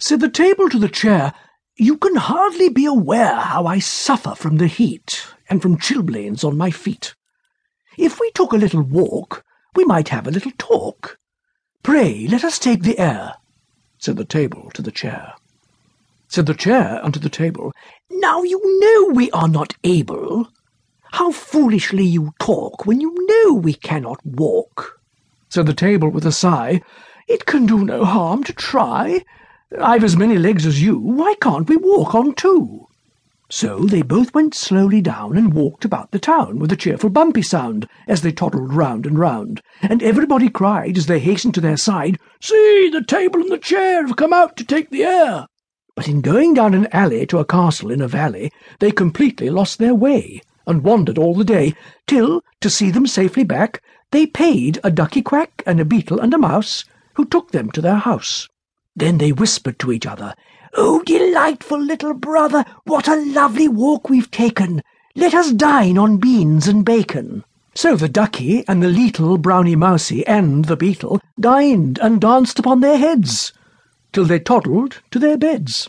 Said the table to the chair, You can hardly be aware how I suffer from the heat, and from chilblains on my feet. If we took a little walk, we might have a little talk. Pray let us take the air, said the table to the chair. Said the chair unto the table, Now you know we are not able. How foolishly you talk when you know we cannot walk. Said the table with a sigh, It can do no harm to try. I've as many legs as you, why can't we walk on two? So they both went slowly down and walked about the town with a cheerful bumpy sound as they toddled round and round, and everybody cried as they hastened to their side, See, the table and the chair have come out to take the air. But in going down an alley to a castle in a valley, they completely lost their way, and wandered all the day, till, to see them safely back, they paid a ducky quack and a beetle and a mouse, who took them to their house. Then they whispered to each other, Oh, delightful little brother, what a lovely walk we've taken! Let us dine on beans and bacon. So the ducky and the leetle browny mousie and the beetle dined and danced upon their heads, till they toddled to their beds.